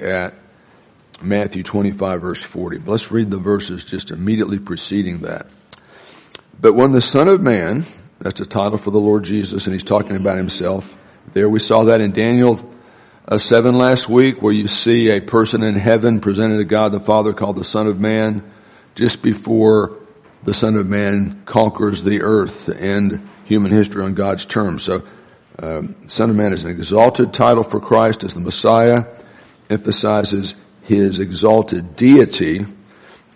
at Matthew 25 verse 40. Let's read the verses just immediately preceding that. But when the Son of Man, that's a title for the Lord Jesus, and he's talking about himself. There we saw that in Daniel uh, 7 last week where you see a person in heaven presented to God the Father called the Son of Man just before the Son of Man conquers the earth and human history on God's terms. So, um, Son of Man is an exalted title for Christ as the Messiah, emphasizes his exalted deity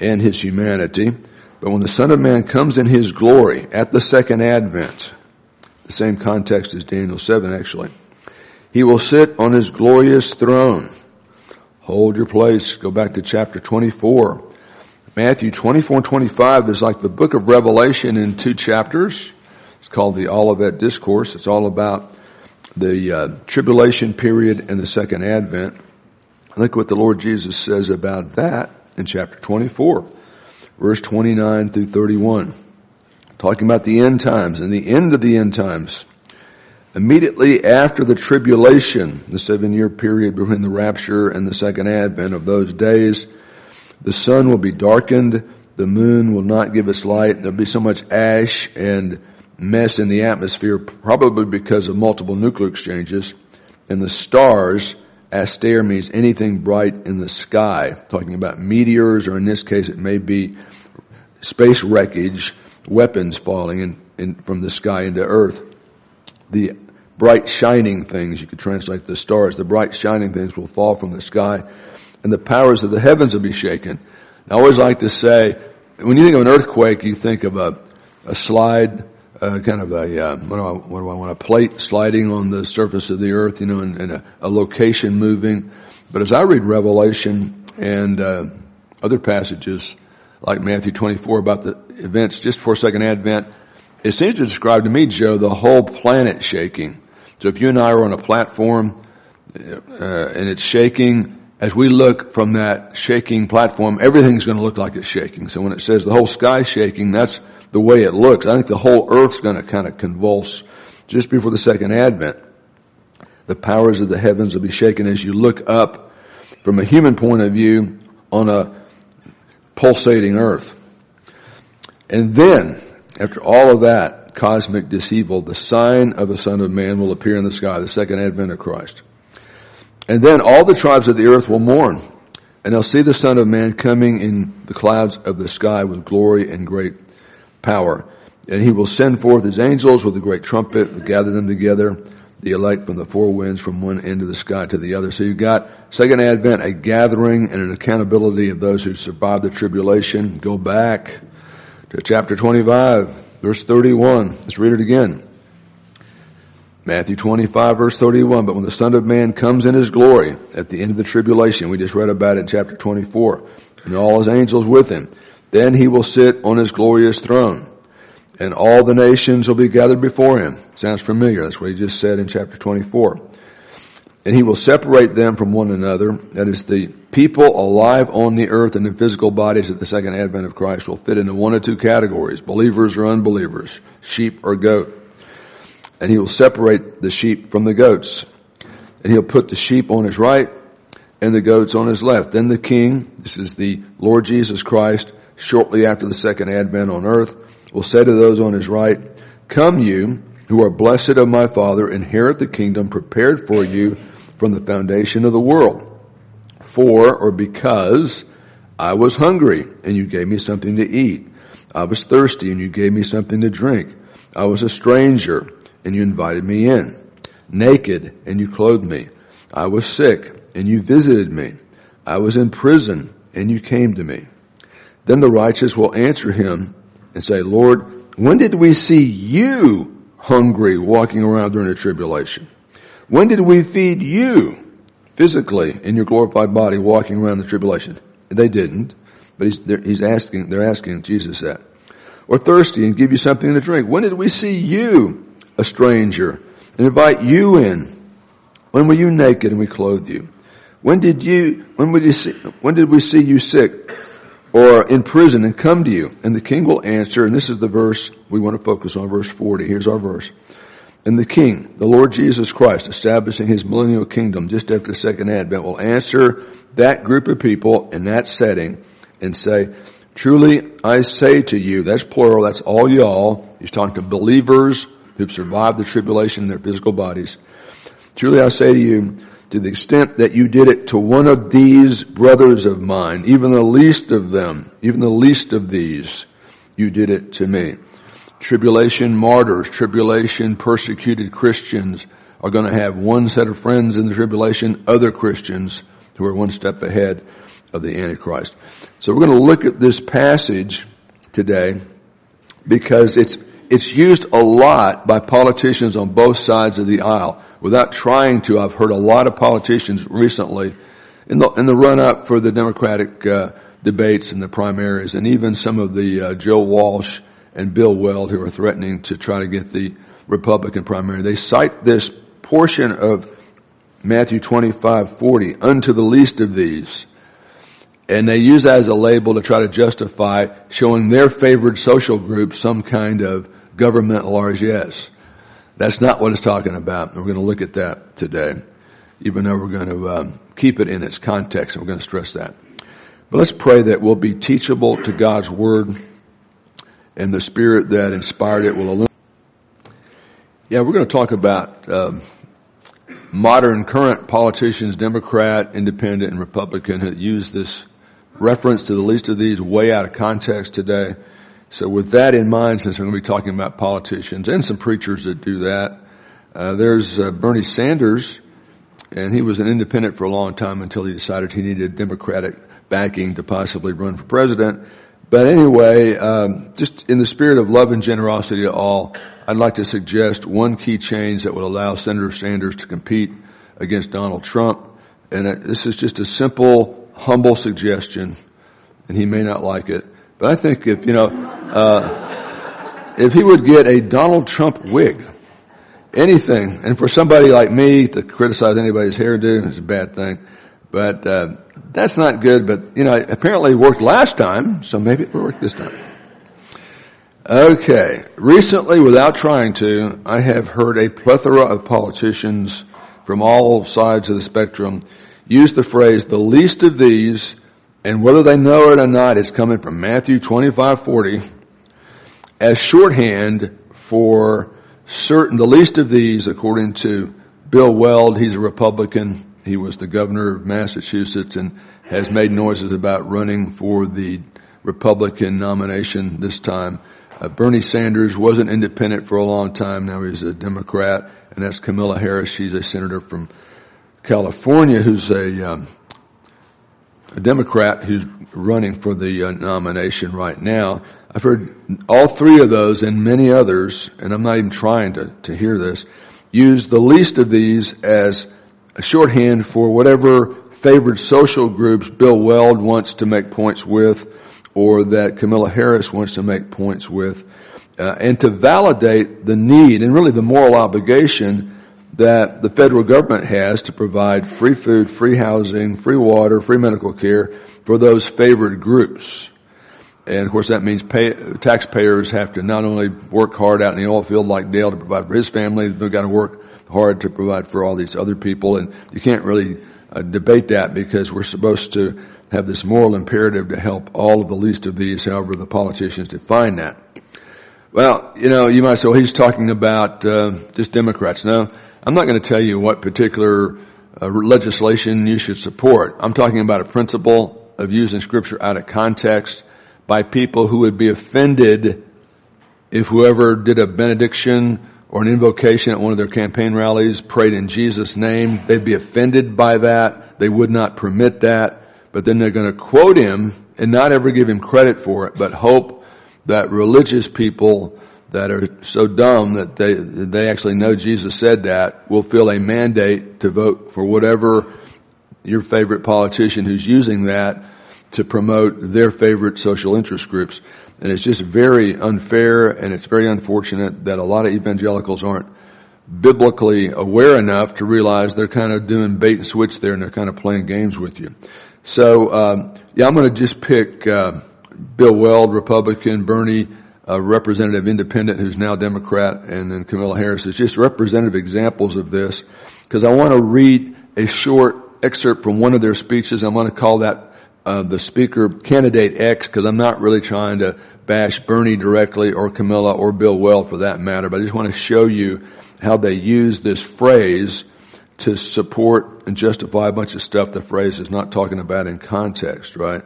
and his humanity. But when the Son of Man comes in his glory at the second advent, the same context as Daniel 7 actually, he will sit on his glorious throne. Hold your place. Go back to chapter 24. Matthew 24 and 25 is like the book of Revelation in two chapters. It's called the Olivet Discourse. It's all about the uh, tribulation period and the second advent. Look what the Lord Jesus says about that in chapter 24, verse 29 through 31. Talking about the end times and the end of the end times. Immediately after the tribulation, the seven year period between the rapture and the second advent of those days, the sun will be darkened. The moon will not give its light. There'll be so much ash and mess in the atmosphere, probably because of multiple nuclear exchanges. And the stars, aster means anything bright in the sky, talking about meteors, or in this case it may be space wreckage, weapons falling in, in, from the sky into earth. The bright shining things, you could translate the stars, the bright shining things will fall from the sky and the powers of the heavens will be shaken. I always like to say, when you think of an earthquake, you think of a, a slide, uh, kind of a, uh, what do I, what do I want, a plate sliding on the surface of the earth, you know, and, and a, a, location moving. But as I read Revelation and, uh, other passages, like Matthew 24 about the events just before second advent, it seems to describe to me, Joe, the whole planet shaking. So if you and I are on a platform, uh, and it's shaking, as we look from that shaking platform, everything's going to look like it's shaking. So when it says the whole sky shaking, that's the way it looks. I think the whole earth's going to kind of convulse just before the second advent. The powers of the heavens will be shaken as you look up from a human point of view on a pulsating earth. And then, after all of that cosmic dishevel, the sign of the Son of Man will appear in the sky, the second advent of Christ. And then all the tribes of the earth will mourn, and they'll see the Son of Man coming in the clouds of the sky with glory and great power. And he will send forth his angels with a great trumpet, gather them together, the elect from the four winds from one end of the sky to the other. So you've got second advent, a gathering and an accountability of those who survived the tribulation. Go back to chapter 25, verse 31. Let's read it again. Matthew 25 verse 31, but when the Son of Man comes in his glory at the end of the tribulation, we just read about it in chapter 24, and all his angels with him, then he will sit on his glorious throne, and all the nations will be gathered before him. Sounds familiar. That's what he just said in chapter 24. And he will separate them from one another. That is the people alive on the earth and in physical bodies at the second advent of Christ will fit into one of two categories, believers or unbelievers, sheep or goat and he will separate the sheep from the goats. And he'll put the sheep on his right and the goats on his left. Then the king, this is the Lord Jesus Christ, shortly after the second advent on earth, will say to those on his right, Come you, who are blessed of my Father, inherit the kingdom prepared for you from the foundation of the world. For, or because, I was hungry, and you gave me something to eat. I was thirsty, and you gave me something to drink. I was a stranger, and you invited me in. Naked, and you clothed me. I was sick, and you visited me. I was in prison, and you came to me. Then the righteous will answer him and say, Lord, when did we see you hungry walking around during the tribulation? When did we feed you physically in your glorified body walking around the tribulation? They didn't, but he's, he's asking, they're asking Jesus that. Or thirsty and give you something to drink. When did we see you a stranger and invite you in? When were you naked and we clothed you? When did you, when you see, when did we see you sick or in prison and come to you? And the king will answer, and this is the verse we want to focus on, verse 40. Here's our verse. And the King, the Lord Jesus Christ, establishing his millennial kingdom just after the second advent, will answer that group of people in that setting and say, truly I say to you, that's plural, that's all y'all. He's talking to believers who've survived the tribulation in their physical bodies. Truly I say to you, to the extent that you did it to one of these brothers of mine, even the least of them, even the least of these, you did it to me. Tribulation martyrs, tribulation persecuted Christians are going to have one set of friends in the tribulation, other Christians who are one step ahead of the Antichrist. So we're going to look at this passage today because it's, it's used a lot by politicians on both sides of the aisle. Without trying to, I've heard a lot of politicians recently in the, in the run up for the Democratic, uh, debates and the primaries and even some of the, uh, Joe Walsh and Bill Weld who are threatening to try to get the Republican primary. They cite this portion of Matthew 25, 40, unto the least of these. And they use that as a label to try to justify showing their favored social group some kind of government largesse. That's not what it's talking about. We're going to look at that today, even though we're going to um, keep it in its context. And we're going to stress that. But let's pray that we'll be teachable to God's Word and the Spirit that inspired it will illuminate. Yeah, we're going to talk about um, modern current politicians, Democrat, Independent, and Republican, that use this reference to the least of these way out of context today. So with that in mind, since we're going to be talking about politicians and some preachers that do that, uh, there's uh, Bernie Sanders, and he was an independent for a long time until he decided he needed Democratic backing to possibly run for president. But anyway, um, just in the spirit of love and generosity to all, I'd like to suggest one key change that would allow Senator Sanders to compete against Donald Trump. And it, this is just a simple, humble suggestion, and he may not like it. But I think if, you know, uh, if he would get a Donald Trump wig, anything, and for somebody like me to criticize anybody's hairdo is a bad thing. But uh, that's not good. But you know, apparently it worked last time, so maybe it will work this time. Okay. Recently, without trying to, I have heard a plethora of politicians from all sides of the spectrum use the phrase "the least of these," and whether they know it or not, it's coming from Matthew twenty-five forty as shorthand for certain, the least of these, according to Bill Weld, he's a Republican, he was the governor of Massachusetts and has made noises about running for the Republican nomination this time. Uh, Bernie Sanders was an independent for a long time. Now he's a Democrat, and that's Kamala Harris. She's a senator from California who's a, um, a Democrat who's running for the uh, nomination right now. I've heard all three of those and many others, and I'm not even trying to, to hear this, use the least of these as a shorthand for whatever favored social groups Bill Weld wants to make points with or that Kamala Harris wants to make points with, uh, and to validate the need and really the moral obligation that the federal government has to provide free food, free housing, free water, free medical care for those favored groups. And of course that means pay, taxpayers have to not only work hard out in the oil field like Dale to provide for his family, they've got to work hard to provide for all these other people. And you can't really uh, debate that because we're supposed to have this moral imperative to help all of the least of these, however the politicians define that. Well, you know, you might say, well, he's talking about uh, just Democrats. No, I'm not going to tell you what particular uh, legislation you should support. I'm talking about a principle of using Scripture out of context by people who would be offended if whoever did a benediction or an invocation at one of their campaign rallies prayed in Jesus' name. They'd be offended by that. They would not permit that. But then they're going to quote him and not ever give him credit for it, but hope that religious people that are so dumb that they, they actually know Jesus said that will feel a mandate to vote for whatever your favorite politician who's using that to promote their favorite social interest groups. And it's just very unfair and it's very unfortunate that a lot of evangelicals aren't biblically aware enough to realize they're kind of doing bait and switch there and they're kind of playing games with you. So, um, yeah, I'm going to just pick uh, Bill Weld, Republican, Bernie. Uh, Representative Independent, who's now Democrat, and then Camilla Harris is just representative examples of this. Because I want to read a short excerpt from one of their speeches. I'm going to call that uh, the speaker candidate X because I'm not really trying to bash Bernie directly or Camilla or Bill Weld for that matter, but I just want to show you how they use this phrase to support and justify a bunch of stuff the phrase is not talking about in context, right?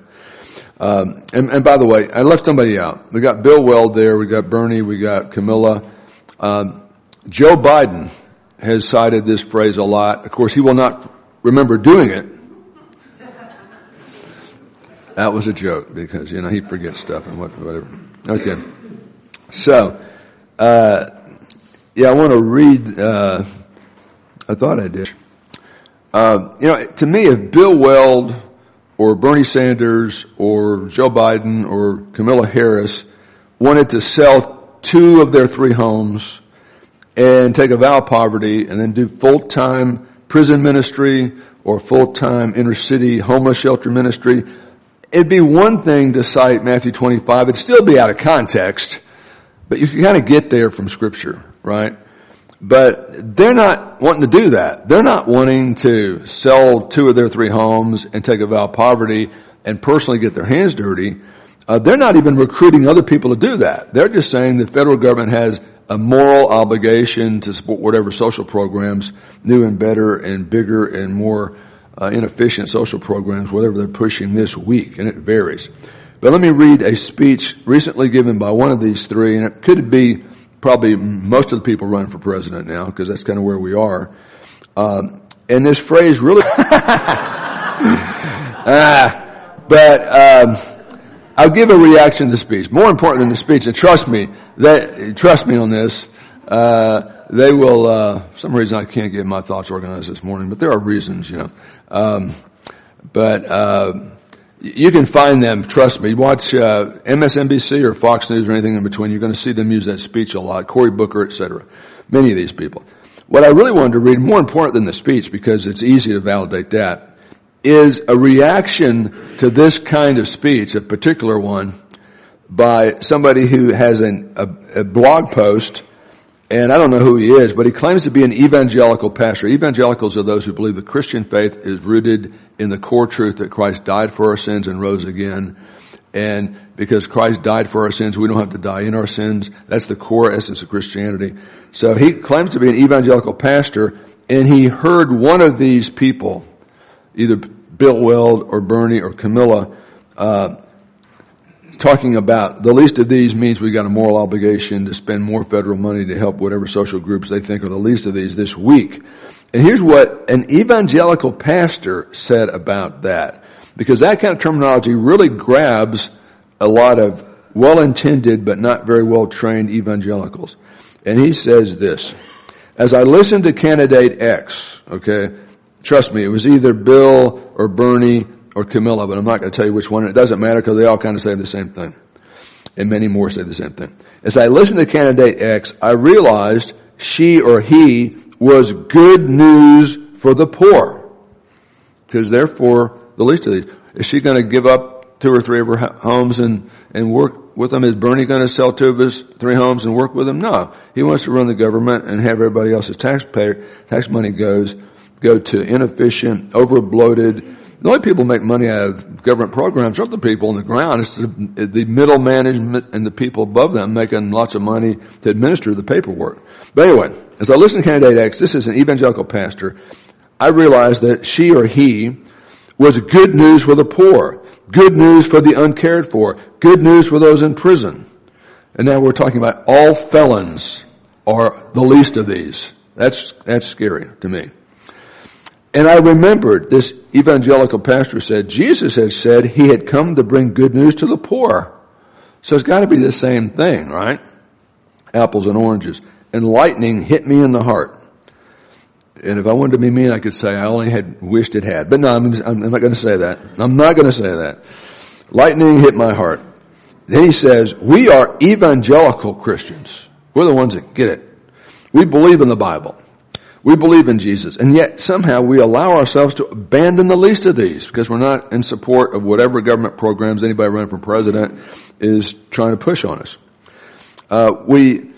Um, and, and, by the way, I left somebody out. We got Bill Weld there, we got Bernie, we got Camilla. Um, Joe Biden has cited this phrase a lot. Of course, he will not remember doing it. That was a joke because you know he forgets stuff and what, whatever. Okay, so uh, yeah, I want to read. Uh, I thought I did. Uh, you know, to me, if Bill Weld or Bernie Sanders or Joe Biden or Camilla Harris wanted to sell two of their three homes and take a vow of poverty and then do full-time prison ministry or full-time inner city homeless shelter ministry, it'd be one thing to cite Matthew 25. It'd still be out of context, but you can kind of get there from scripture, right? But they're not wanting to do that. They're not wanting to sell two of their three homes and take a vow of poverty and personally get their hands dirty. Uh, they're not even recruiting other people to do that. They're just saying the federal government has a moral obligation to support whatever social programs, new and better and bigger and more uh, inefficient social programs, whatever they're pushing this week, and it varies. But let me read a speech recently given by one of these three, and it could be probably most of the people running for president now, because that's kind of where we are. Um, and this phrase really, ah, but um, I'll give a reaction to the speech. More important than the speech, and trust me, that trust me on this. Uh, they will. Uh, for some reason I can't get my thoughts organized this morning, but there are reasons, you know. Um, but uh, you can find them. Trust me. Watch uh, MSNBC or Fox News or anything in between. You're going to see them use that speech a lot. Cory Booker, etc. Many of these people. What I really wanted to read, more important than the speech, because it's easy to validate that, is a reaction to this kind of speech, a particular one, by somebody who has an, a, a blog post and I don't know who he is, but he claims to be an evangelical pastor. Evangelicals are those who believe the Christian faith is rooted in the core truth that Christ died for our sins and rose again. And because Christ died for our sins, we don't have to die in our sins. That's the core essence of Christianity. So he claims to be an evangelical pastor, and he heard one of these people, either Bill Weld or Bernie or Camilla, uh, talking about the least of these means we've got a moral obligation to spend more federal money to help whatever social groups they think are the least of these this week. And here's what an evangelical pastor said about that. Because that kind of terminology really grabs a lot of well-intended but not very well-trained evangelicals. And he says this, as I listened to candidate X, okay, trust me, it was either Bill or Bernie or Camilla, but I'm not going to tell you which one. It doesn't matter because they all kind of say the same thing. And many more say the same thing. As I listened to candidate X, I realized she or he was good news for the poor. Because therefore, the least of these. Is she going to give up two or three of her homes and, and work with them? Is Bernie going to sell two of his three homes and work with them? No. He wants to run the government and have everybody else's taxpayer, tax money goes, go to inefficient, over bloated, the only people who make money out of government programs aren't the people on the ground. It's the, the middle management and the people above them making lots of money to administer the paperwork. But anyway, as I listen to candidate X, this is an evangelical pastor, I realized that she or he was good news for the poor, good news for the uncared for, good news for those in prison. And now we're talking about all felons are the least of these. That's, that's scary to me. And I remembered this evangelical pastor said Jesus had said he had come to bring good news to the poor. So it's got to be the same thing, right? Apples and oranges. And lightning hit me in the heart. And if I wanted to be mean, I could say I only had wished it had. But no, I'm, I'm not going to say that. I'm not going to say that. Lightning hit my heart. Then he says, we are evangelical Christians. We're the ones that get it. We believe in the Bible. We believe in Jesus, and yet somehow we allow ourselves to abandon the least of these because we're not in support of whatever government programs anybody running for president is trying to push on us. Uh, we,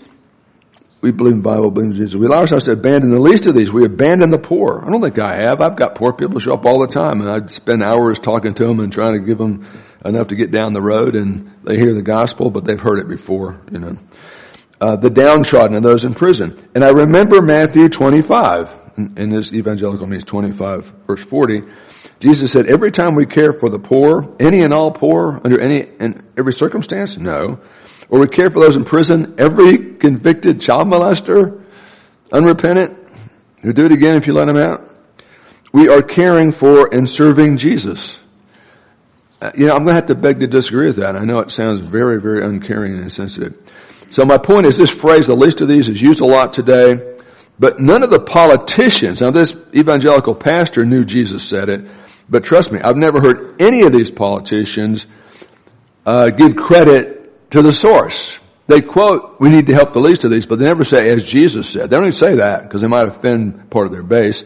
we believe in Bible, believe in Jesus. We allow ourselves to abandon the least of these. We abandon the poor. I don't think I have. I've got poor people show up all the time and I spend hours talking to them and trying to give them enough to get down the road and they hear the gospel, but they've heard it before, you know. Uh, the downtrodden and those in prison. And I remember Matthew 25, in this evangelical means 25 verse 40. Jesus said, every time we care for the poor, any and all poor, under any and every circumstance? No. Or we care for those in prison, every convicted child molester, unrepentant, who do it again if you let them out. We are caring for and serving Jesus. Uh, you know, I'm going to have to beg to disagree with that. I know it sounds very, very uncaring and insensitive. So my point is this phrase, the least of these, is used a lot today, but none of the politicians, now this evangelical pastor knew Jesus said it, but trust me, I've never heard any of these politicians uh, give credit to the source. They quote, we need to help the least of these, but they never say, as Jesus said. They don't even say that, because they might offend part of their base.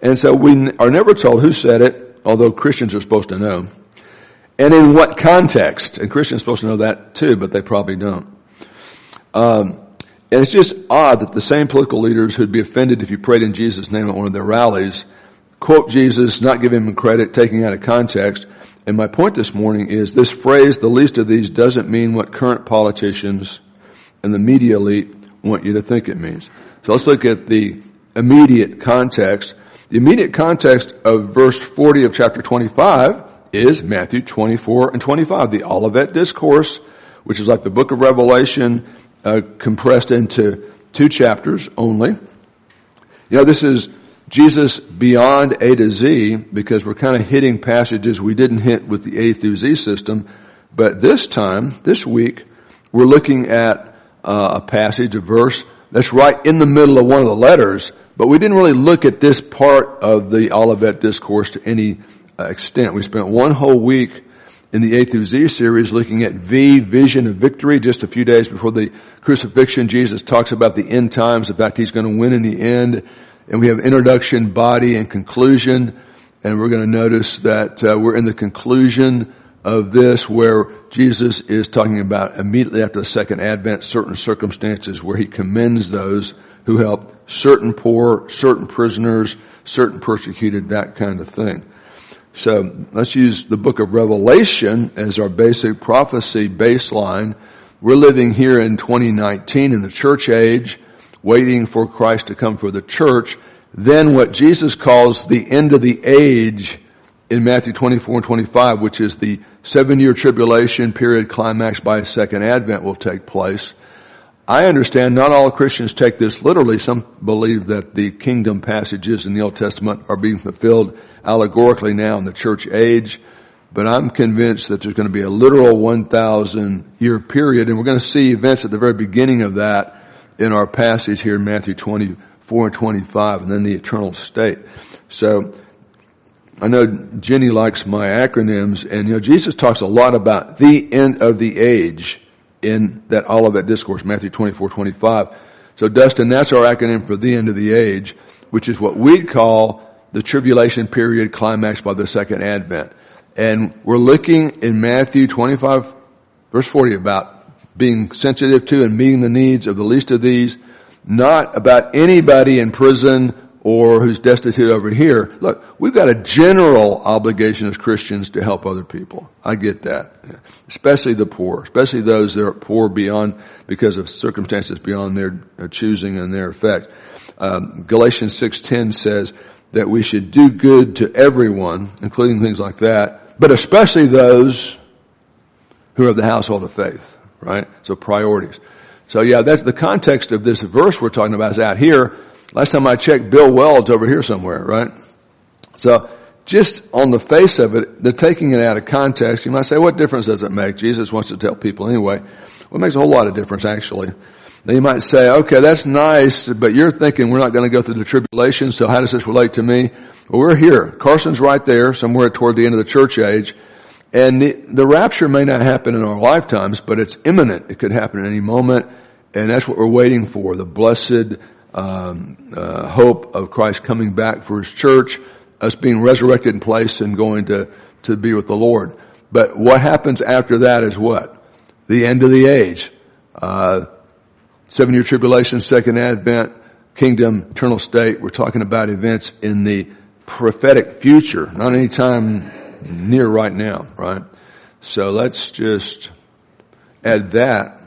And so we are never told who said it, although Christians are supposed to know. And in what context. And Christians are supposed to know that too, but they probably don't. Um, and it's just odd that the same political leaders who'd be offended if you prayed in Jesus' name at one of their rallies quote Jesus, not give him credit, taking out of context. And my point this morning is this phrase, the least of these, doesn't mean what current politicians and the media elite want you to think it means. So let's look at the immediate context. The immediate context of verse 40 of chapter 25 is Matthew 24 and 25, the Olivet Discourse, which is like the book of Revelation uh, compressed into two chapters only. You know, this is Jesus beyond A to Z because we're kind of hitting passages we didn't hit with the A through Z system. But this time, this week, we're looking at uh, a passage, a verse that's right in the middle of one of the letters, but we didn't really look at this part of the Olivet Discourse to any uh, extent. We spent one whole week in the A through Z series looking at V, vision of victory. Just a few days before the crucifixion, Jesus talks about the end times, the fact he's going to win in the end. And we have introduction, body, and conclusion. And we're going to notice that uh, we're in the conclusion of this where Jesus is talking about immediately after the second advent certain circumstances where he commends those who help certain poor, certain prisoners, certain persecuted, that kind of thing. So let's use the book of Revelation as our basic prophecy baseline. We're living here in 2019 in the church age, waiting for Christ to come for the church. Then what Jesus calls the end of the age in Matthew 24 and 25, which is the seven year tribulation period climaxed by a second advent will take place. I understand not all Christians take this literally. Some believe that the kingdom passages in the Old Testament are being fulfilled allegorically now in the church age. But I'm convinced that there's going to be a literal 1,000 year period and we're going to see events at the very beginning of that in our passage here in Matthew 24 and 25 and then the eternal state. So I know Jenny likes my acronyms and you know Jesus talks a lot about the end of the age in that Olivet discourse, Matthew 24, 25. So Dustin, that's our acronym for the end of the age, which is what we'd call the tribulation period climaxed by the second advent. And we're looking in Matthew 25 verse 40 about being sensitive to and meeting the needs of the least of these, not about anybody in prison or who's destitute over here. Look, we've got a general obligation as Christians to help other people. I get that. Especially the poor, especially those that are poor beyond, because of circumstances beyond their uh, choosing and their effect. Um, Galatians 6.10 says that we should do good to everyone, including things like that, but especially those who are of the household of faith, right? So priorities. So yeah, that's the context of this verse we're talking about is out here Last time I checked, Bill Weld's over here somewhere, right? So just on the face of it, they're taking it out of context. You might say, what difference does it make? Jesus wants to tell people anyway. Well, it makes a whole lot of difference actually. Then you might say, okay, that's nice, but you're thinking we're not going to go through the tribulation, so how does this relate to me? Well, we're here. Carson's right there, somewhere toward the end of the church age. And the, the rapture may not happen in our lifetimes, but it's imminent. It could happen at any moment. And that's what we're waiting for. The blessed um, uh, hope of Christ coming back for His church, us being resurrected in place and going to to be with the Lord. But what happens after that is what the end of the age. Uh, seven year tribulation, second advent, kingdom, eternal state. We're talking about events in the prophetic future, not any time near right now, right? So let's just add that.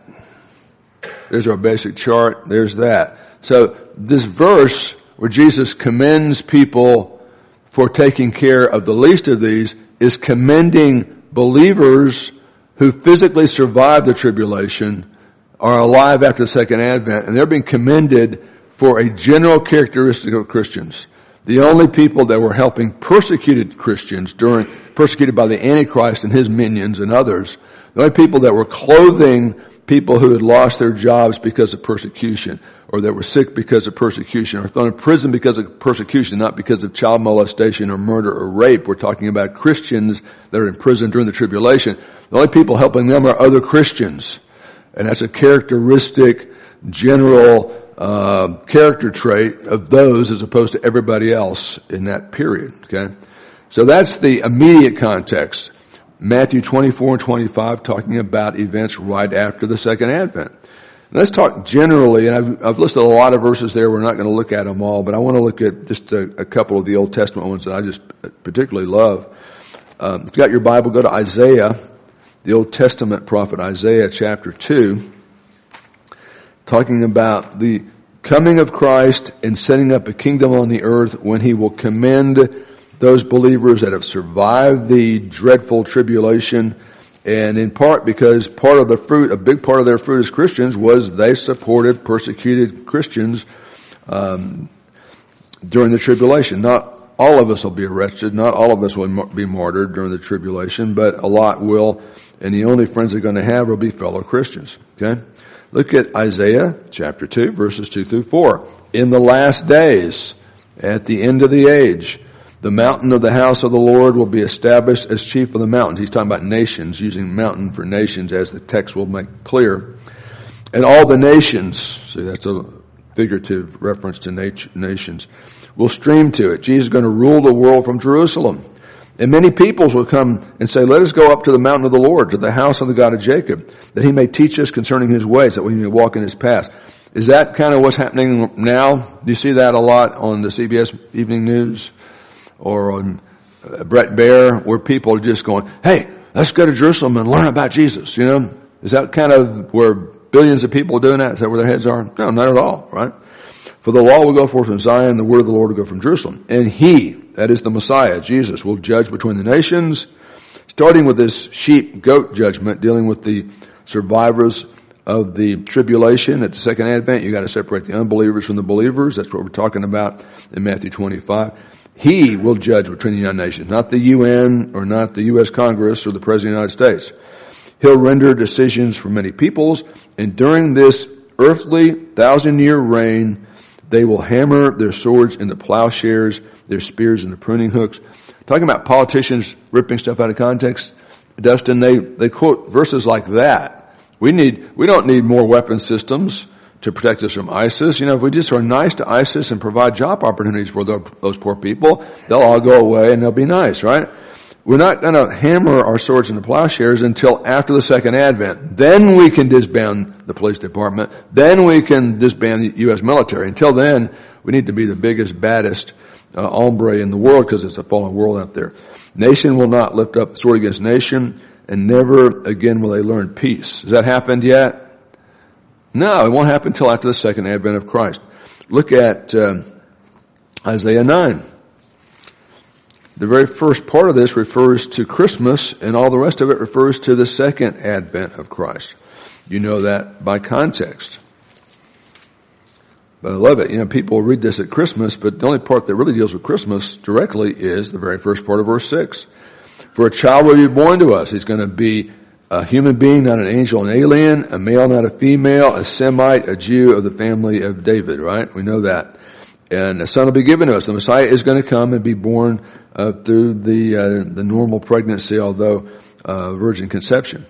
There's our basic chart. There's that. So this verse where Jesus commends people for taking care of the least of these is commending believers who physically survived the tribulation are alive after the second advent and they're being commended for a general characteristic of Christians. The only people that were helping persecuted Christians during, persecuted by the Antichrist and his minions and others, the only people that were clothing people who had lost their jobs because of persecution, or that were sick because of persecution, or thrown in prison because of persecution, not because of child molestation or murder or rape. We're talking about Christians that are in prison during the tribulation. The only people helping them are other Christians. And that's a characteristic, general, uh, character trait of those as opposed to everybody else in that period. Okay, so that's the immediate context. Matthew 24 and 25 talking about events right after the second advent. Let's talk generally, and I've, I've, listed a lot of verses there. We're not going to look at them all, but I want to look at just a, a couple of the Old Testament ones that I just particularly love. Um, if you got your Bible, go to Isaiah, the Old Testament prophet Isaiah chapter 2, talking about the coming of Christ and setting up a kingdom on the earth when he will commend those believers that have survived the dreadful tribulation and in part because part of the fruit, a big part of their fruit as Christians was they supported persecuted Christians um, during the tribulation. Not all of us will be arrested. Not all of us will be martyred during the tribulation, but a lot will. And the only friends they're going to have will be fellow Christians. Okay? Look at Isaiah chapter 2 verses 2 through 4. In the last days, at the end of the age, the mountain of the house of the Lord will be established as chief of the mountains. He's talking about nations, using mountain for nations as the text will make clear. And all the nations, see that's a figurative reference to nat- nations, will stream to it. Jesus is going to rule the world from Jerusalem. And many peoples will come and say, let us go up to the mountain of the Lord, to the house of the God of Jacob, that he may teach us concerning his ways, that we may walk in his paths. Is that kind of what's happening now? Do you see that a lot on the CBS Evening News? Or on uh, Bret Baier where people are just going, hey, let's go to Jerusalem and learn about Jesus, you know? Is that kind of where billions of people are doing that? Is that where their heads are? No, not at all, right? For the law will go forth from Zion, the word of the Lord will go from Jerusalem. And he, that is the Messiah, Jesus, will judge between the nations, starting with this sheep goat judgment, dealing with the survivors of the tribulation at the second advent. You got to separate the unbelievers from the believers. That's what we're talking about in Matthew 25. He will judge between the United Nations, not the UN or not the U.S. Congress or the President of the United States. He'll render decisions for many peoples, and during this earthly thousand year reign, they will hammer their swords into plowshares, their spears into pruning hooks. Talking about politicians ripping stuff out of context, Dustin, they, they quote verses like that. We need, we don't need more weapon systems to protect us from ISIS. You know, if we just are nice to ISIS and provide job opportunities for those poor people, they'll all go away and they'll be nice, right? We're not going to hammer our swords into plowshares until after the second advent. Then we can disband the police department. Then we can disband the U.S. military. Until then, we need to be the biggest, baddest uh, hombre in the world because it's a fallen world out there. Nation will not lift up sword against nation, and never again will they learn peace. Has that happened yet? No, it won't happen until after the second advent of Christ. Look at uh, Isaiah 9. The very first part of this refers to Christmas, and all the rest of it refers to the second advent of Christ. You know that by context. But I love it. You know, people read this at Christmas, but the only part that really deals with Christmas directly is the very first part of verse 6. For a child will be born to us. He's going to be a human being, not an angel, an alien, a male, not a female, a Semite, a Jew of the family of David, right? We know that. And a son will be given to us. The Messiah is going to come and be born uh, through the uh, the normal pregnancy, although uh, virgin conception.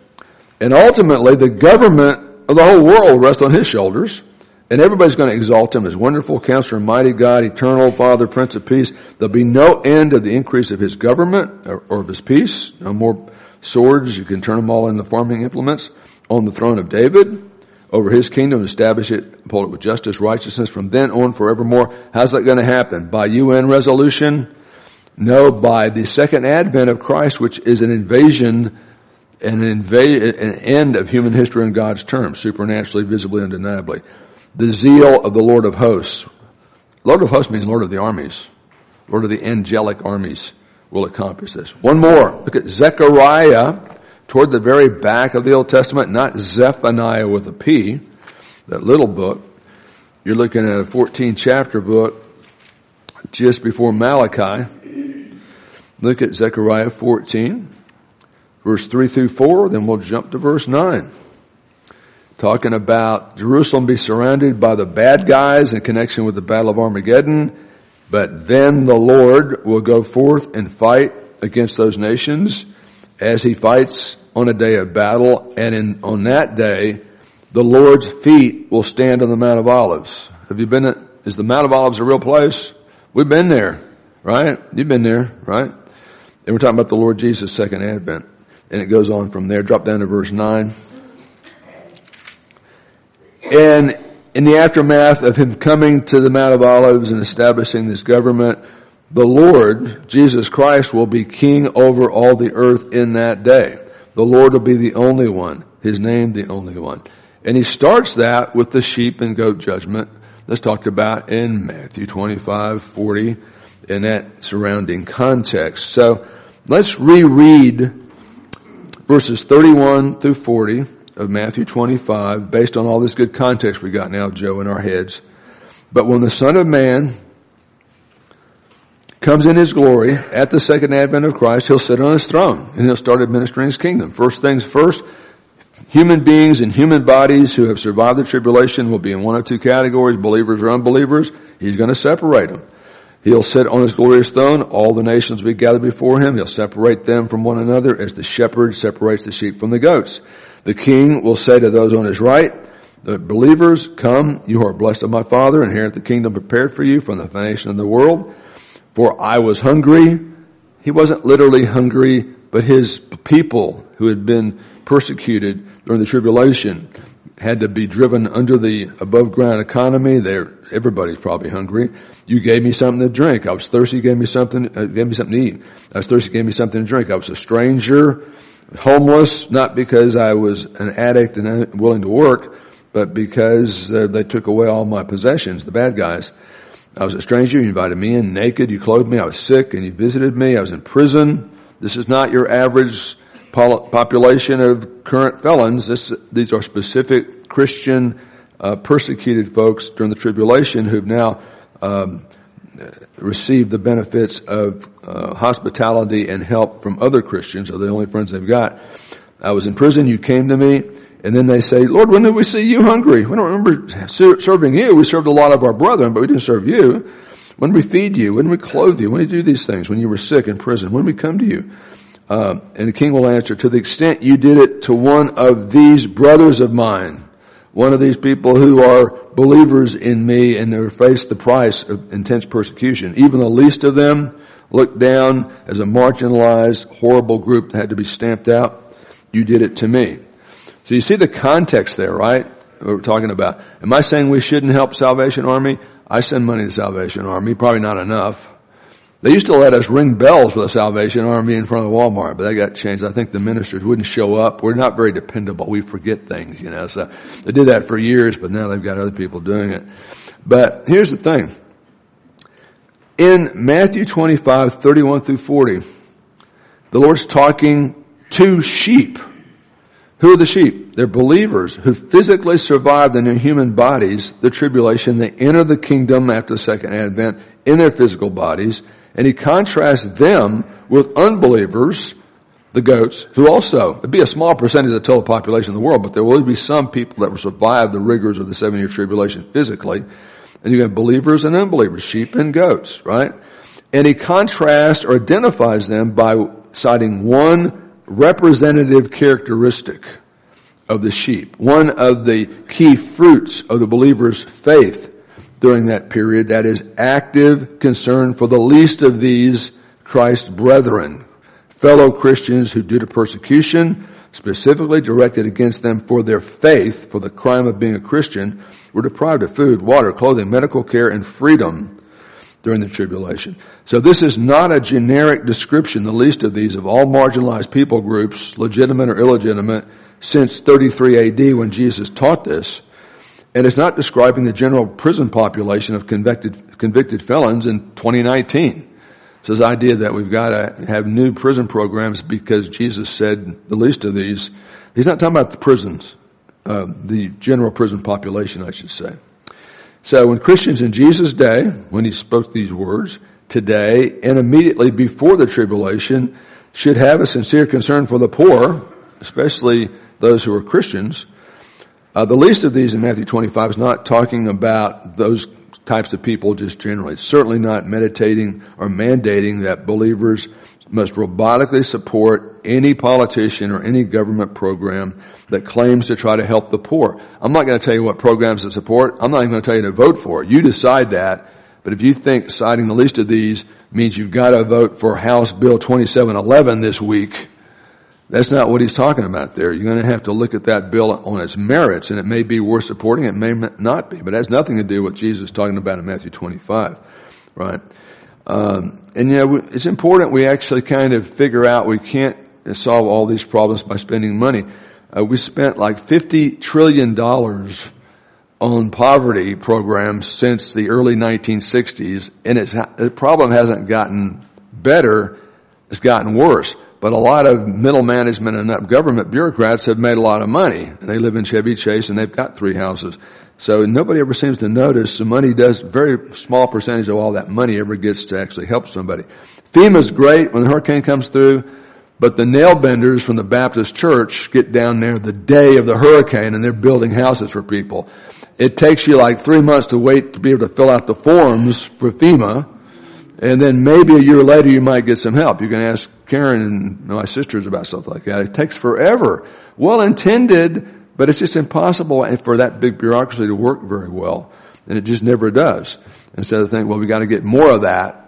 And ultimately, the government of the whole world rests on his shoulders. And everybody's going to exalt him as wonderful counselor, mighty God, eternal Father, Prince of Peace. There'll be no end of the increase of his government or, or of his peace. No more swords. You can turn them all into farming implements on the throne of David, over his kingdom, establish it, uphold it with justice, righteousness from then on forevermore. How's that going to happen? By UN resolution? No, by the second advent of Christ, which is an invasion and an, an end of human history in God's terms, supernaturally, visibly, undeniably. The zeal of the Lord of hosts. Lord of hosts means Lord of the armies. Lord of the angelic armies will accomplish this. One more. Look at Zechariah toward the very back of the Old Testament, not Zephaniah with a P, that little book. You're looking at a 14 chapter book just before Malachi. Look at Zechariah 14, verse 3 through 4, then we'll jump to verse 9. Talking about Jerusalem be surrounded by the bad guys in connection with the Battle of Armageddon, but then the Lord will go forth and fight against those nations as he fights on a day of battle, and in, on that day, the Lord's feet will stand on the Mount of Olives. Have you been, is the Mount of Olives a real place? We've been there, right? You've been there, right? And we're talking about the Lord Jesus' second advent. And it goes on from there. Drop down to verse 9. And in the aftermath of him coming to the Mount of Olives and establishing this government, the Lord, Jesus Christ, will be king over all the earth in that day. The Lord will be the only one. His name the only one. And he starts that with the sheep and goat judgment that's talked about in Matthew 25, 40, in that surrounding context. So let's reread verses 31 through 40 of Matthew 25 based on all this good context we got now, Joe, in our heads. But when the Son of Man comes in his glory at the second advent of Christ, he'll sit on his throne and he'll start administering his kingdom. First things first, human beings in human bodies who have survived the tribulation will be in one of two categories, believers or unbelievers. He's going to separate them. He'll sit on his glorious throne. All the nations will be gathered before him. He'll separate them from one another as the shepherd separates the sheep from the goats. The king will say to those on his right, the believers, come, you are blessed of my father, inherit the kingdom prepared for you from the foundation of the world. For I was hungry. He wasn't literally hungry, but his people who had been persecuted during the tribulation had to be driven under the above ground economy. There, everybody's probably hungry. You gave me something to drink. I was thirsty. Gave me something. Uh, gave me something to eat. I was thirsty. Gave me something to drink. I was a stranger, homeless, not because I was an addict and willing to work, but because uh, they took away all my possessions. The bad guys. I was a stranger. You invited me in naked. You clothed me. I was sick and you visited me. I was in prison. This is not your average population of current felons. This, these are specific Christian uh, persecuted folks during the tribulation who've now um, received the benefits of uh, hospitality and help from other Christians. Are the only friends they've got. I was in prison. You came to me. And then they say, Lord, when did we see you hungry? We don't remember serving you. We served a lot of our brethren, but we didn't serve you. When we feed you? When we clothe you? When we do these things? When you were sick in prison? When we come to you? Uh, and the king will answer, to the extent you did it to one of these brothers of mine, one of these people who are believers in me and they're faced the price of intense persecution, even the least of them looked down as a marginalized, horrible group that had to be stamped out. You did it to me. So you see the context there, right? What we're talking about. Am I saying we shouldn't help Salvation Army? I send money to Salvation Army, probably not enough. They used to let us ring bells with the Salvation Army in front of Walmart, but that got changed. I think the ministers wouldn't show up. We're not very dependable. We forget things, you know. So they did that for years, but now they've got other people doing it. But here's the thing. In Matthew 25, 31 through 40, the Lord's talking to sheep. Who are the sheep? They're believers who physically survived in their human bodies the tribulation. They enter the kingdom after the second advent in their physical bodies. And he contrasts them with unbelievers, the goats, who also, it'd be a small percentage of the total population of the world, but there will be some people that will survive the rigors of the seven year tribulation physically. And you have believers and unbelievers, sheep and goats, right? And he contrasts or identifies them by citing one representative characteristic of the sheep. One of the key fruits of the believer's faith during that period, that is active concern for the least of these Christ brethren, fellow Christians who due to persecution specifically directed against them for their faith, for the crime of being a Christian, were deprived of food, water, clothing, medical care, and freedom during the tribulation. So this is not a generic description, the least of these, of all marginalized people groups, legitimate or illegitimate, since 33 AD when Jesus taught this. And it's not describing the general prison population of convicted, convicted felons in 2019. So this idea that we've got to have new prison programs because Jesus said the least of these, he's not talking about the prisons, uh, the general prison population, I should say. So when Christians in Jesus' day, when he spoke these words, today and immediately before the tribulation, should have a sincere concern for the poor, especially those who are Christians, uh, the least of these in Matthew 25 is not talking about those types of people just generally. It's certainly not meditating or mandating that believers must robotically support any politician or any government program that claims to try to help the poor. I'm not going to tell you what programs to support. I'm not even going to tell you to vote for. You decide that. But if you think citing the least of these means you've got to vote for House Bill 2711 this week, that's not what he's talking about there. You're going to have to look at that bill on its merits, and it may be worth supporting, it may not be, but it has nothing to do with Jesus talking about in Matthew 25, right? Um, and you know, it's important we actually kind of figure out we can't solve all these problems by spending money. Uh, we spent like 50 trillion dollars on poverty programs since the early 1960s, and it's, the problem hasn't gotten better, it's gotten worse. But a lot of middle management and government bureaucrats have made a lot of money. And they live in Chevy Chase and they've got three houses. So nobody ever seems to notice the money does, very small percentage of all that money ever gets to actually help somebody. FEMA's great when the hurricane comes through, but the nail benders from the Baptist church get down there the day of the hurricane and they're building houses for people. It takes you like three months to wait to be able to fill out the forms for FEMA and then maybe a year later you might get some help. You can ask Karen and my sisters about stuff like that. It takes forever. Well intended, but it's just impossible for that big bureaucracy to work very well. And it just never does. Instead of thinking, well, we got to get more of that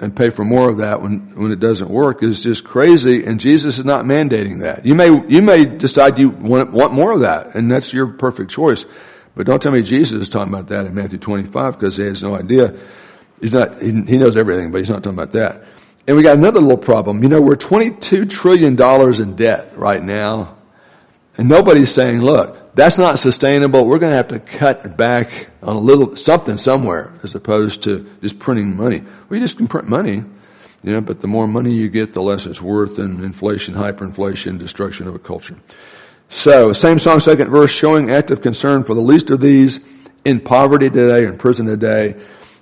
and pay for more of that when, when it doesn't work is just crazy and Jesus is not mandating that. You may, you may decide you want, want more of that and that's your perfect choice. But don't tell me Jesus is talking about that in Matthew 25 because he has no idea He's not, he, he knows everything, but he's not talking about that. And we got another little problem. You know, we're $22 trillion in debt right now. And nobody's saying, look, that's not sustainable. We're going to have to cut back on a little, something somewhere as opposed to just printing money. We just can print money, you know, but the more money you get, the less it's worth and inflation, hyperinflation, destruction of a culture. So, same song, second verse, showing active concern for the least of these in poverty today, in prison today,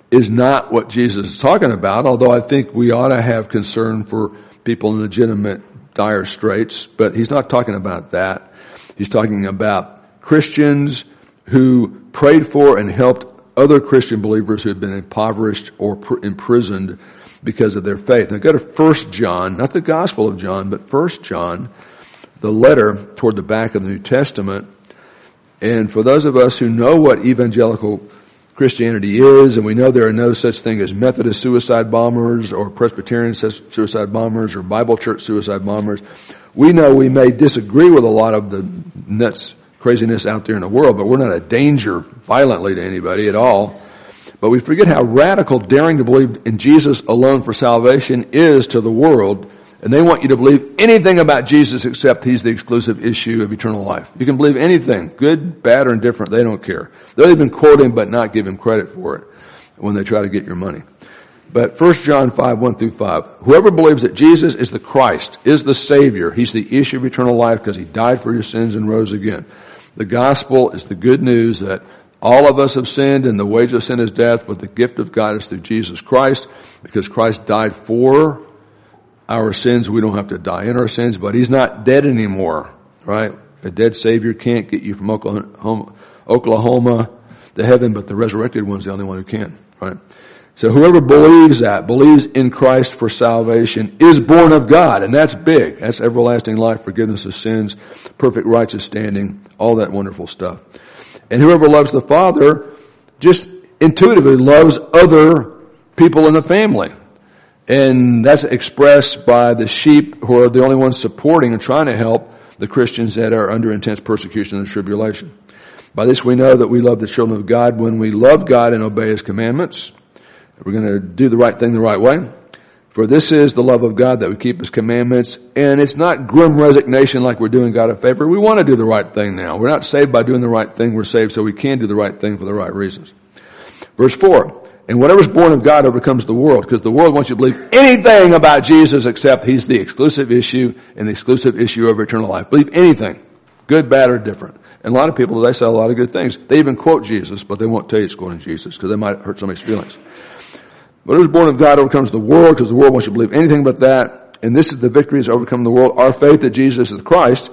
is not what Jesus is talking about, although I think we ought to have concern for people in legitimate dire straits, but he's not talking about that. He's talking about Christians who prayed for and helped other Christian believers who had been impoverished or imprisoned because of their faith. Now go to 1 John, not the Gospel of John, but 1 John, the letter toward the back of the New Testament. And for those of us who know what evangelical Christianity is, and we know there are no such thing as Methodist suicide bombers or Presbyterian suicide bombers or Bible church suicide bombers. We know we may disagree with a lot of the nuts, craziness out there in the world, but we're not a danger violently to anybody at all. But we forget how radical daring to believe in Jesus alone for salvation is to the world and they want you to believe anything about Jesus except He's the exclusive issue of eternal life. You can believe anything, good, bad, or indifferent, they don't care. They'll even quote Him but not give Him credit for it when they try to get your money. But 1 John 5, 1 through 5, whoever believes that Jesus is the Christ, is the Savior, He's the issue of eternal life because He died for your sins and rose again. The gospel is the good news that all of us have sinned and the wage of sin is death, but the gift of God is through Jesus Christ because Christ died for our sins. We don't have to die in our sins, but he's not dead anymore, right? A dead savior can't get you from Oklahoma, Oklahoma to heaven, but the resurrected one's the only one who can, right? So whoever believes that, believes in Christ for salvation, is born of God, and that's big. That's everlasting life, forgiveness of sins, perfect righteous standing, all that wonderful stuff. And whoever loves the Father just intuitively loves other people in the family. And that's expressed by the sheep who are the only ones supporting and trying to help the Christians that are under intense persecution and tribulation. By this we know that we love the children of God when we love God and obey His commandments. We're going to do the right thing the right way. For this is the love of God that we keep His commandments, and it's not grim resignation like we're doing God a favor. We want to do the right thing now. We're not saved by doing the right thing. We're saved so we can do the right thing for the right reasons. Verse 4. And whatever's born of God overcomes the world, because the world wants you to believe anything about Jesus except He's the exclusive issue and the exclusive issue of eternal life. Believe anything. Good, bad, or different. And a lot of people, they say a lot of good things. They even quote Jesus, but they won't tell you it's quoting Jesus, because they might hurt somebody's feelings. Whatever's born of God overcomes the world, because the world wants you to believe anything but that. And this is the victory that's overcome the world. Our faith that Jesus is Christ.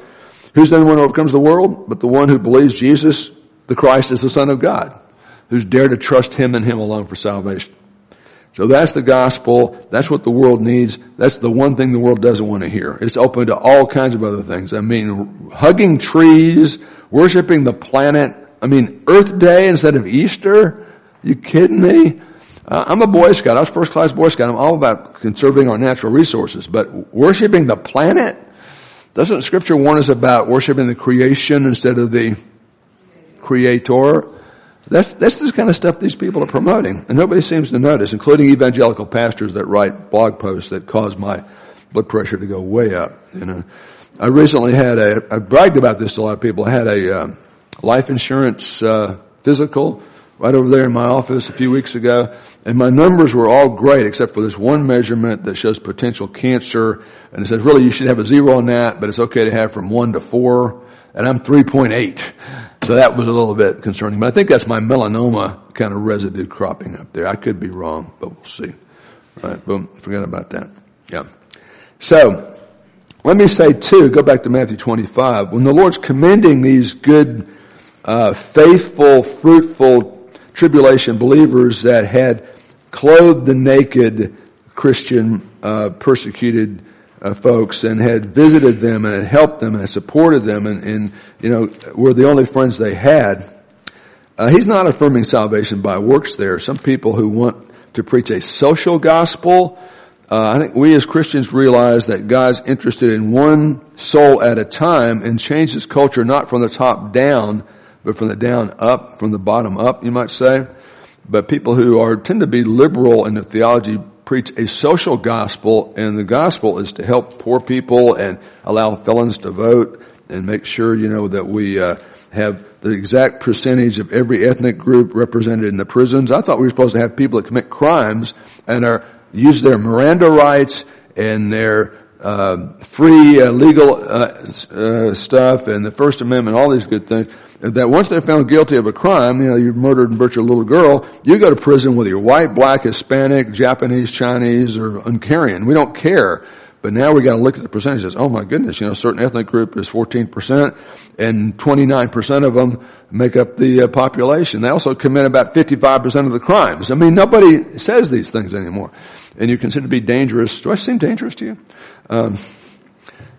Who's the one who overcomes the world? But the one who believes Jesus, the Christ, is the Son of God who's dared to trust Him and Him alone for salvation. So that's the gospel. That's what the world needs. That's the one thing the world doesn't want to hear. It's open to all kinds of other things. I mean, hugging trees, worshiping the planet. I mean, Earth Day instead of Easter. You kidding me? Uh, I'm a Boy Scout. I was first class Boy Scout. I'm all about conserving our natural resources. But worshiping the planet? Doesn't scripture warn us about worshiping the creation instead of the creator? That's, that's the kind of stuff these people are promoting. And nobody seems to notice, including evangelical pastors that write blog posts that cause my blood pressure to go way up. You know, I recently had a, I bragged about this to a lot of people. I had a uh, life insurance uh, physical right over there in my office a few weeks ago, and my numbers were all great except for this one measurement that shows potential cancer, and it says really you should have a zero on that, but it's okay to have from one to four, and I'm 3.8. So that was a little bit concerning, but I think that's my melanoma kind of residue cropping up there. I could be wrong, but we'll see. All right, boom, forget about that. Yeah. So, let me say too, go back to Matthew 25, when the Lord's commending these good, uh, faithful, fruitful tribulation believers that had clothed the naked Christian, uh, persecuted uh, folks and had visited them and had helped them and had supported them and, and you know, were the only friends they had. Uh, he's not affirming salvation by works there. Some people who want to preach a social gospel, uh, I think we as Christians realize that God's interested in one soul at a time and changes culture not from the top down, but from the down up, from the bottom up, you might say. But people who are, tend to be liberal in their theology preach a social gospel, and the gospel is to help poor people and allow felons to vote and make sure, you know, that we uh, have the exact percentage of every ethnic group represented in the prisons. I thought we were supposed to have people that commit crimes and are use their Miranda rights and their uh, free uh, legal uh, uh, stuff and the First Amendment, all these good things that once they're found guilty of a crime, you know, you murdered and butchered a little girl, you go to prison whether you're white, black, Hispanic, Japanese, Chinese, or Uncarian. We don't care. But now we got to look at the percentages. Oh my goodness, you know, certain ethnic group is 14% and 29% of them make up the uh, population. They also commit about 55% of the crimes. I mean, nobody says these things anymore. And you consider to be dangerous. Do I seem dangerous to you? Um,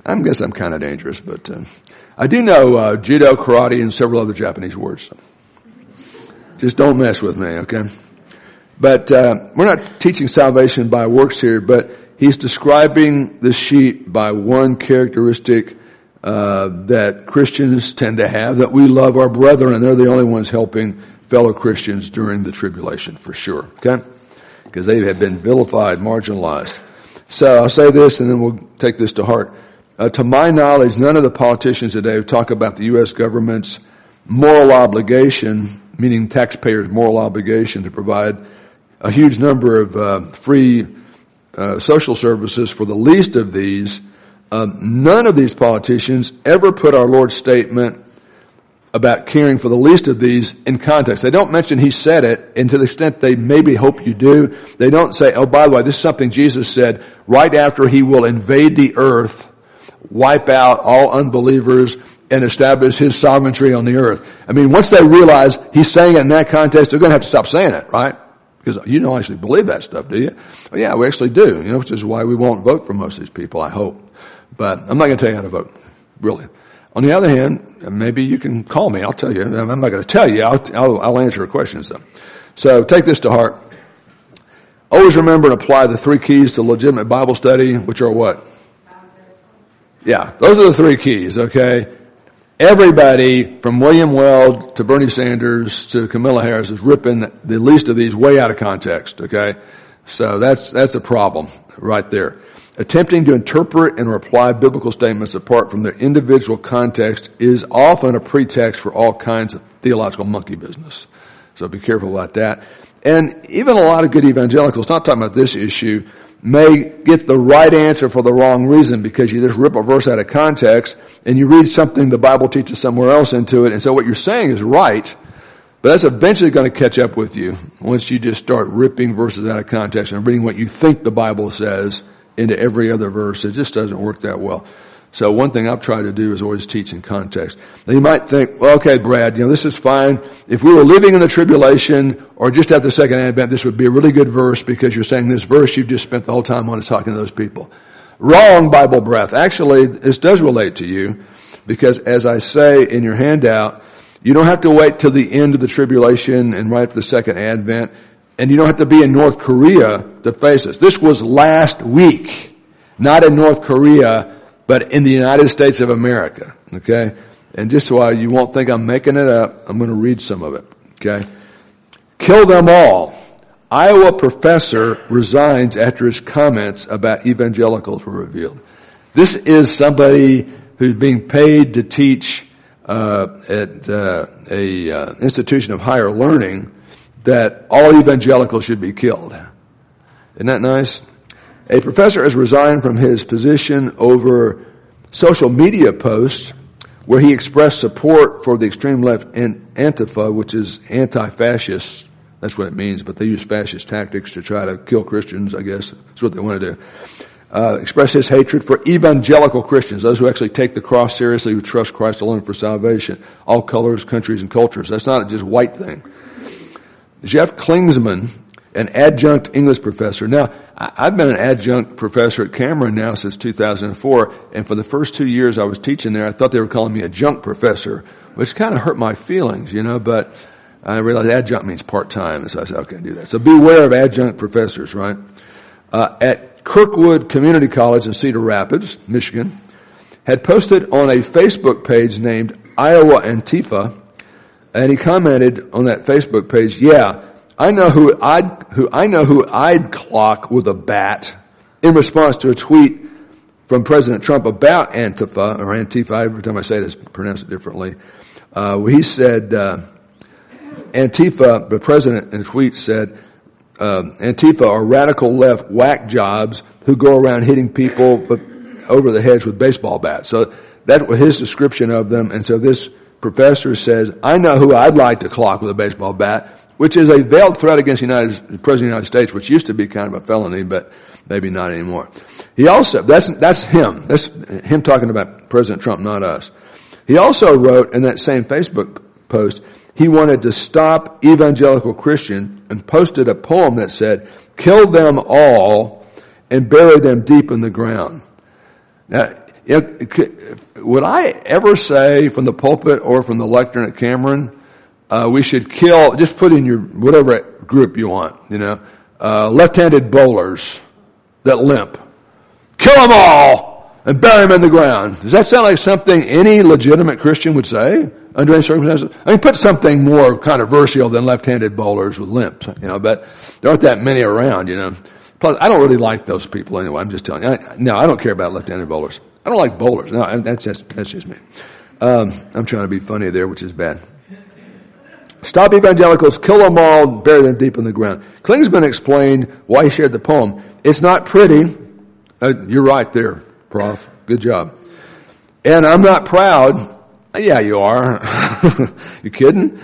I guess I'm kind of dangerous, but uh, I do know uh, judo, karate, and several other Japanese words. Just don't mess with me, okay? But uh, we're not teaching salvation by works here, but he's describing the sheep by one characteristic uh, that Christians tend to have, that we love our brethren, and they're the only ones helping fellow Christians during the tribulation, for sure, okay? Because they have been vilified, marginalized. So I'll say this, and then we'll take this to heart. Uh, to my knowledge, none of the politicians today talk about the U.S. government's moral obligation, meaning taxpayers' moral obligation to provide a huge number of uh, free uh, social services for the least of these. Um, none of these politicians ever put our Lord's statement about caring for the least of these in context. They don't mention he said it, and to the extent they maybe hope you do, they don't say, oh, by the way, this is something Jesus said right after he will invade the earth wipe out all unbelievers and establish his sovereignty on the earth. I mean, once they realize he's saying it in that context, they're going to have to stop saying it, right? Because you don't actually believe that stuff, do you? Well, yeah, we actually do. You know, which is why we won't vote for most of these people, I hope. But I'm not going to tell you how to vote, really. On the other hand, maybe you can call me. I'll tell you. I'm not going to tell you. I'll, I'll, I'll answer your questions though. So take this to heart. Always remember and apply the three keys to legitimate Bible study, which are what? Yeah, those are the three keys, okay? Everybody from William Weld to Bernie Sanders to Kamala Harris is ripping the least of these way out of context, okay? So that's, that's a problem right there. Attempting to interpret and reply biblical statements apart from their individual context is often a pretext for all kinds of theological monkey business. So be careful about that. And even a lot of good evangelicals, not talking about this issue, may get the right answer for the wrong reason because you just rip a verse out of context and you read something the Bible teaches somewhere else into it. And so what you're saying is right, but that's eventually going to catch up with you once you just start ripping verses out of context and reading what you think the Bible says into every other verse. It just doesn't work that well. So one thing I've tried to do is always teach in context. Now you might think, well, okay, Brad, you know, this is fine. If we were living in the tribulation or just after the second advent, this would be a really good verse because you're saying this verse you've just spent the whole time on is talking to those people. Wrong Bible breath. Actually, this does relate to you because as I say in your handout, you don't have to wait till the end of the tribulation and right after the second advent. And you don't have to be in North Korea to face this. This was last week, not in North Korea, but in the United States of America. Okay? And just so you won't think I'm making it up, I'm going to read some of it. Okay? Kill them all. Iowa professor resigns after his comments about evangelicals were revealed. This is somebody who's being paid to teach uh, at uh, a uh, institution of higher learning that all evangelicals should be killed. Isn't that nice? A professor has resigned from his position over social media posts where he expressed support for the extreme left and Antifa, which is anti-fascist. That's what it means, but they use fascist tactics to try to kill Christians, I guess. That's what they want to do. Uh, express his hatred for evangelical Christians, those who actually take the cross seriously, who trust Christ alone for salvation. All colors, countries, and cultures. That's not just white thing. Jeff Klinzman, an adjunct English professor. Now, I've been an adjunct professor at Cameron now since 2004, and for the first two years I was teaching there, I thought they were calling me a junk professor, which kind of hurt my feelings, you know, but I realized adjunct means part-time, so I said, okay, do that. So beware of adjunct professors, right? Uh, at Kirkwood Community College in Cedar Rapids, Michigan, had posted on a Facebook page named Iowa Antifa, and he commented on that Facebook page, yeah, I know who I'd, who, I know who I'd clock with a bat in response to a tweet from President Trump about Antifa, or Antifa, every time I say it, I pronounce it differently. Uh, he said, uh, Antifa, the president in a tweet said, uh, Antifa are radical left whack jobs who go around hitting people over the heads with baseball bats. So that was his description of them, and so this professor says, I know who I'd like to clock with a baseball bat, which is a veiled threat against the United, the President of the United States, which used to be kind of a felony, but maybe not anymore. He also, that's, that's him. That's him talking about President Trump, not us. He also wrote in that same Facebook post, he wanted to stop evangelical Christian and posted a poem that said, kill them all and bury them deep in the ground. Now, would I ever say from the pulpit or from the lectern at Cameron, uh, we should kill, just put in your, whatever group you want, you know, uh, left-handed bowlers that limp. Kill them all and bury them in the ground. Does that sound like something any legitimate Christian would say under any circumstances? I mean, put something more controversial than left-handed bowlers with limps, you know, but there aren't that many around, you know. Plus, I don't really like those people anyway. I'm just telling you. I, no, I don't care about left-handed bowlers. I don't like bowlers. No, that's just, that's just me. Um, I'm trying to be funny there, which is bad. Stop evangelicals, kill them all, bury them deep in the ground. Klinzman explained why he shared the poem. It's not pretty. Uh, you're right there, Prof. Good job. And I'm not proud. Yeah, you are. you kidding?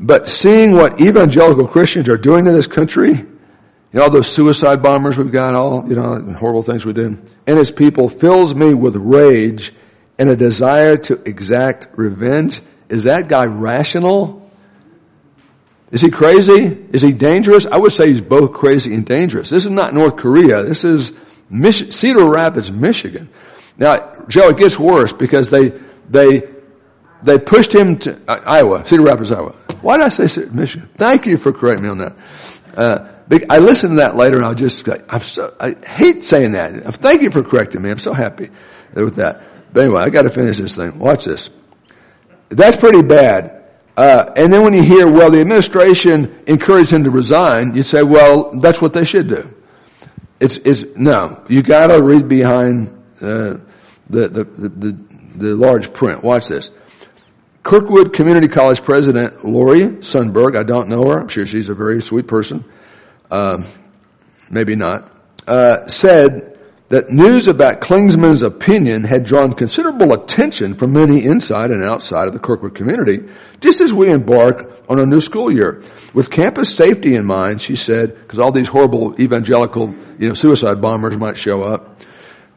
But seeing what evangelical Christians are doing in this country, you know, all those suicide bombers we've got, all, you know, horrible things we do. And his people fills me with rage and a desire to exact revenge. Is that guy rational? Is he crazy? Is he dangerous? I would say he's both crazy and dangerous. This is not North Korea. This is Mich- Cedar Rapids, Michigan. Now, Joe, it gets worse because they, they, they pushed him to uh, Iowa, Cedar Rapids, Iowa. Why did I say Cedar, Michigan? Thank you for correcting me on that. Uh, I listened to that later and I just, I'm so, I hate saying that. Thank you for correcting me. I'm so happy. with that. But anyway, I got to finish this thing. Watch this. That's pretty bad. Uh, and then when you hear, well, the administration encouraged him to resign, you say, well, that's what they should do. It's, it's, no. You gotta read behind, uh, the, the, the, the, large print. Watch this. Kirkwood Community College President Lori Sundberg, I don't know her, I'm sure she's a very sweet person, um, maybe not, uh, said that news about Klinzman's opinion had drawn considerable attention from many inside and outside of the Kirkwood community, just as we embark on a new school year. With campus safety in mind, she said, because all these horrible evangelical, you know, suicide bombers might show up,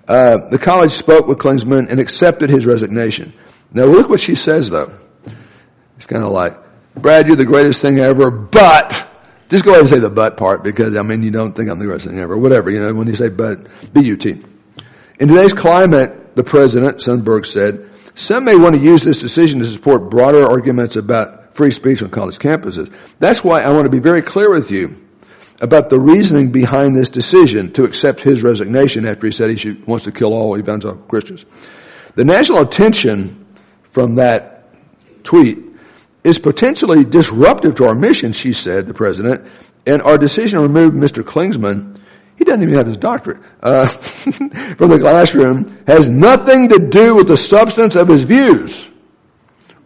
uh, the college spoke with Klinzman and accepted his resignation. Now look what she says though. It's kind of like, Brad, you're the greatest thing ever, but just go ahead and say the but part because I mean you don't think I'm the thing ever. Whatever, you know, when you say but, B-U-T. In today's climate, the president, Sundberg said, some may want to use this decision to support broader arguments about free speech on college campuses. That's why I want to be very clear with you about the reasoning behind this decision to accept his resignation after he said he should, wants to kill all evangelical Christians. The national attention from that tweet is potentially disruptive to our mission, she said, the president, and our decision to remove Mr. Klinzman, he doesn't even have his doctorate, uh, from the classroom has nothing to do with the substance of his views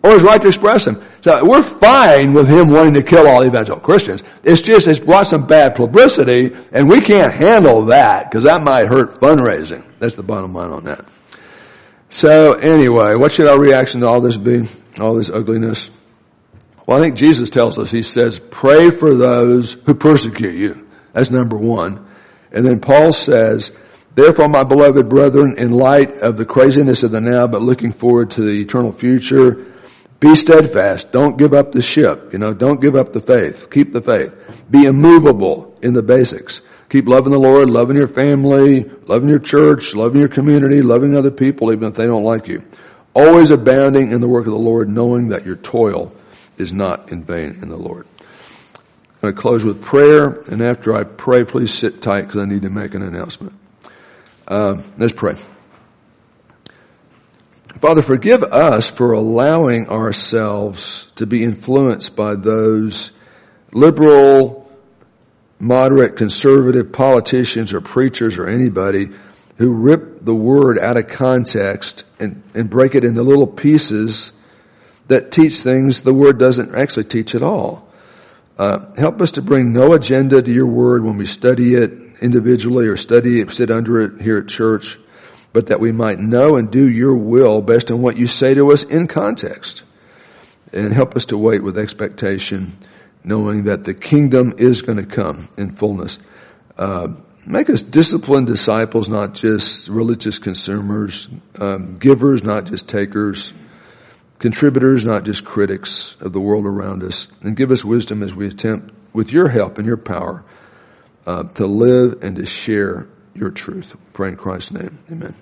or his right to express them. So we're fine with him wanting to kill all evangelical Christians. It's just it's brought some bad publicity and we can't handle that because that might hurt fundraising. That's the bottom line on that. So anyway, what should our reaction to all this be? All this ugliness? Well, I think Jesus tells us, He says, pray for those who persecute you. That's number one. And then Paul says, therefore my beloved brethren, in light of the craziness of the now, but looking forward to the eternal future, be steadfast. Don't give up the ship. You know, don't give up the faith. Keep the faith. Be immovable in the basics. Keep loving the Lord, loving your family, loving your church, loving your community, loving other people, even if they don't like you. Always abounding in the work of the Lord, knowing that your toil is not in vain in the Lord. I'm going to close with prayer, and after I pray, please sit tight because I need to make an announcement. Uh, let's pray. Father, forgive us for allowing ourselves to be influenced by those liberal, moderate, conservative politicians or preachers or anybody who rip the word out of context and, and break it into little pieces that teach things the Word doesn't actually teach at all. Uh, help us to bring no agenda to your Word when we study it individually or study it, sit under it here at church, but that we might know and do your will based on what you say to us in context. And help us to wait with expectation, knowing that the kingdom is going to come in fullness. Uh, make us disciplined disciples, not just religious consumers, um, givers, not just takers, contributors, not just critics of the world around us, and give us wisdom as we attempt, with your help and your power, uh, to live and to share your truth. We pray in Christ's name. Amen.